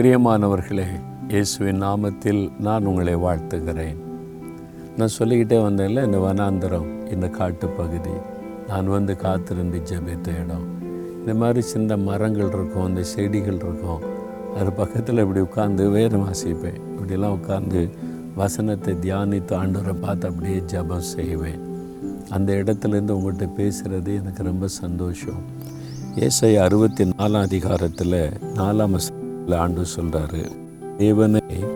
பிரியமானவர்களே இயேசுவின் நாமத்தில் நான் உங்களை வாழ்த்துகிறேன். நான் சொல்லிக்கிட்டே வந்தேன்ல இந்த வனாந்தரம் இந்த காட்டுப்பகுதி. நான் வந்து காத்திருந்து ஜபித்த இடம். இந்த மாதிரி சின்ன மரங்கள் இருக்கும் இந்த செடிகள் இருக்கும். அது பக்கத்தில் இப்படி உட்காந்து வேறு வாசிப்பேன். இப்படிலாம் உட்காந்து வசனத்தை தியானித்து ஆண்டவரை பார்த்து அப்படியே ஜெபம் செய்வேன். அந்த இடத்துலேருந்து உங்கள்கிட்ட பேசுகிறது எனக்கு ரொம்ப சந்தோஷம். ஏசை அறுபத்தி நாலாம் அதிகாரத்தில் நாலாம் ஆண்டு சொல்கிறாரு தேவனே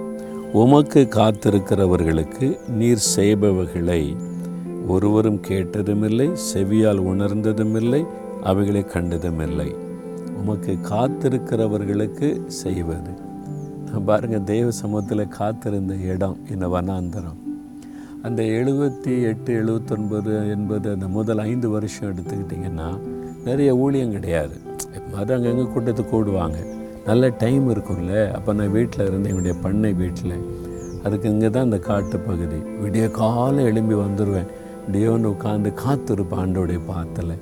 உமக்கு காத்திருக்கிறவர்களுக்கு நீர் செய்பவைகளை ஒருவரும் கேட்டதுமில்லை செவியால் உணர்ந்ததுமில்லை அவைகளை கண்டதுமில்லை. உமக்கு காத்திருக்கிறவர்களுக்கு செய்வது. பாருங்க தேவ சமூகத்தில் காத்திருந்த இடம் இந்த வனாந்தரம். அந்த எழுபத்தி எட்டு எழுபத்தொன்பது என்பது அந்த முதல் ஐந்து வருஷம் எடுத்துக்கிட்டிங்கன்னா நிறைய ஊழியம் கிடையாது. அது அங்கங்கே கூட்டத்துக்கு கூடுவாங்க நல்ல டைம் இருக்கும்ல. அப்போ நான் வீட்டில் இருந்தேன். என்னுடைய பண்ணை வீட்டில் அதுக்கு இங்கே தான் அந்த காட்டு பகுதி. விடிய காலம் எழும்பி வந்துடுவேன் டியோன்னு உட்காந்து காத்திருப்பேன் ஆண்டோடைய பாத்தில்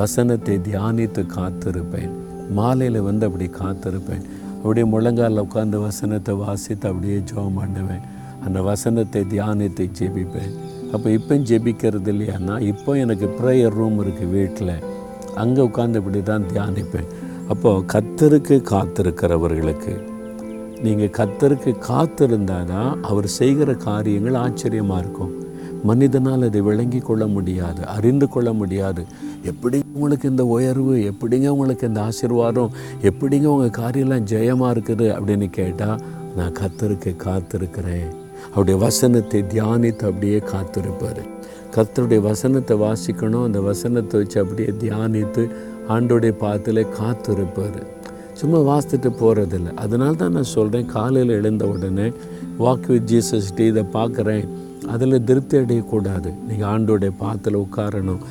வசனத்தை தியானித்து காத்திருப்பேன். மாலையில் வந்து அப்படி காத்திருப்பேன். அப்படியே முழங்காலில் உட்காந்து வசனத்தை வாசித்து அப்படியே ஜோம் பண்ணுவேன். அந்த வசனத்தை தியானித்து ஜெபிப்பேன். அப்போ இப்போ ஜெபிக்கிறது இல்லையான்னா இப்போ எனக்கு ப்ரேயர் ரூம் இருக்குது வீட்டில் அங்கே உட்காந்து இப்படி தான் தியானிப்பேன். அப்போது கத்தருக்கு காத்திருக்கிறவர்களுக்கு நீங்கள் கத்தருக்கு காத்திருந்தால் தான் அவர் செய்கிற காரியங்கள் ஆச்சரியமாக இருக்கும். மனிதனால் அதை விளங்கி கொள்ள முடியாது அறிந்து கொள்ள முடியாது. எப்படிங்க உங்களுக்கு இந்த உயர்வு எப்படிங்க உங்களுக்கு இந்த ஆசீர்வாதம் எப்படிங்க உங்கள் காரியம்லாம் ஜெயமாக இருக்குது அப்படின்னு கேட்டால் நான் கத்தருக்கு காத்திருக்கிறேன். அவருடைய வசனத்தை தியானித்து அப்படியே காத்திருப்பார். கத்தருடைய வசனத்தை வாசிக்கணும் அந்த வசனத்தை வச்சு அப்படியே தியானித்து ஆண்டோடைய பாத்தில் காத்திருப்பார். சும்மா வாசித்துட்டு போகிறதில்ல அதனால தான் நான் சொல்கிறேன் காலையில் எழுந்த உடனே வாக் வித் ஜீசஸ் டே இதை பார்க்குறேன். அதில் திருப்தி அடையக்கூடாது. நீங்கள் ஆண்டோடைய பாத்தில் உட்காரணும்.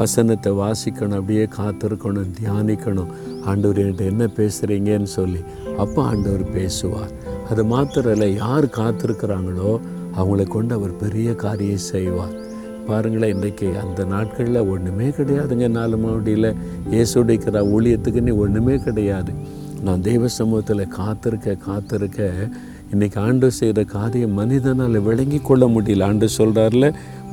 வசனத்தை வாசிக்கணும் அப்படியே காத்திருக்கணும் தியானிக்கணும். ஆண்டவர் என்கிட்ட என்ன பேசுகிறீங்கன்னு சொல்லி அப்போ ஆண்டவர் பேசுவார். அது மாத்திரம் இல்லை யார் காத்திருக்கிறாங்களோ அவங்களை கொண்டு அவர் பெரிய காரியம் செய்வார். பாருங்களேன் இன்றைக்கி அந்த நாட்களில் ஒன்றுமே கிடையாதுங்க. நாலு மாவட்டியில் இயேசுடைக்கிற ஊழியத்துக்குன்னு ஒன்றுமே கிடையாது. நான் தெய்வ சமூகத்தில் காத்திருக்க காத்திருக்க இன்றைக்கி ஆண்டு செய்கிற காரியம் மனிதனால் விளங்கி கொள்ள முடியல. ஆண்டு சொல்கிறார்ல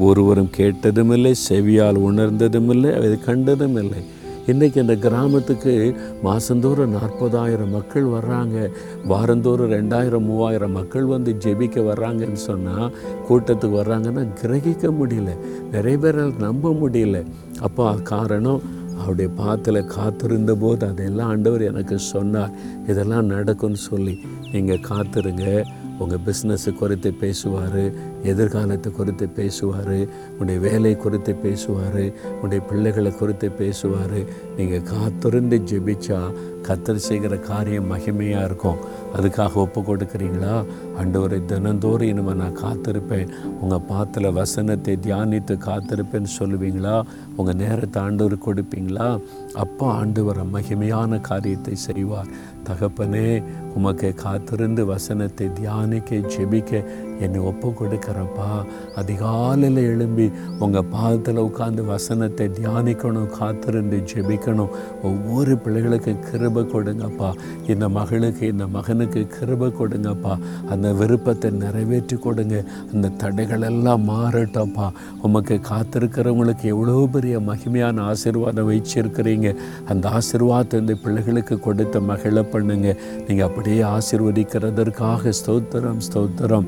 ஒருவரும் கேட்டதும் இல்லை செவியால் உணர்ந்ததும் இல்லை அதை கண்டதும் இல்லை இன்றைக்கி அந்த கிராமத்துக்கு மாதந்தோறும் நாற்பதாயிரம் மக்கள் வர்றாங்க. வாரந்தோறும் ரெண்டாயிரம் மூவாயிரம் மக்கள் வந்து ஜெபிக்க வர்றாங்கன்னு சொன்னால் கூட்டத்துக்கு வர்றாங்கன்னா கிரகிக்க முடியல. நிறைய பேரால் நம்ப முடியல. அப்போ காரணம் அவருடைய பாத்தில் காத்திருந்த போது அதெல்லாம் ஆண்டவர் எனக்கு சொன்னார். இதெல்லாம் நடக்கும்னு சொல்லி நீங்கள் காத்திருங்க. உங்கள் பிஸ்னஸை குறித்து பேசுவார் எதிர்காலத்தை குறித்து பேசுவார் உடைய வேலை குறித்து பேசுவார் உடைய பிள்ளைகளை குறித்து பேசுவார். நீங்கள் காத்திருந்து ஜெபிச்சா கத்தர் செய்கிற காரியம் மகிமையாக இருக்கும். அதுக்காக ஒப்பு கொடுக்குறீங்களா? ஆண்டவரை தினந்தோறும் இனிமேல் நான் காத்திருப்பேன். உங்கள் பாத்தில் வசனத்தை தியானித்து காத்திருப்பேன்னு சொல்லுவீங்களா? உங்கள் நேரத்தை ஆண்டவர் கொடுப்பீங்களா? அப்போ ஆண்டவர் மகிமையான காரியத்தை செய்வார். தகப்பனே உமக்கு காத்திருந்து வசனத்தை தியானிக்க ஜெபிக்க என்னை ஒப்பு கொடுக்குறப்பா அதிகாலையில் எழும்பி உங்கள் பாதத்தில் உட்காந்து வசனத்தை தியானிக்கணும் காத்திருந்து ஜெபிக்கணும். ஒவ்வொரு பிள்ளைகளுக்கு கிருபை கொடுங்கப்பா. இந்த மகளுக்கு இந்த மகனுக்கு கிருபை கொடுங்கப்பா. அந்த விருப்பத்தை நிறைவேற்றி கொடுங்க. அந்த தடைகளெல்லாம் மாறட்டப்பா உமக்கு காத்திருக்கிறவங்களுக்கு எவ்வளோ பெரிய மகிமையான ஆசீர்வாதம் வச்சிருக்கிறீங்க. அந்த ஆசீர்வாதத்தை இந்த பிள்ளைகளுக்கு கொடுத்த மகிழ பண்ணுங்க. நீங்கள் அப்படியே ஆசிர்வதிக்கிறதற்காக ஸ்தோத்திரம் ஸ்தோத்திரம்.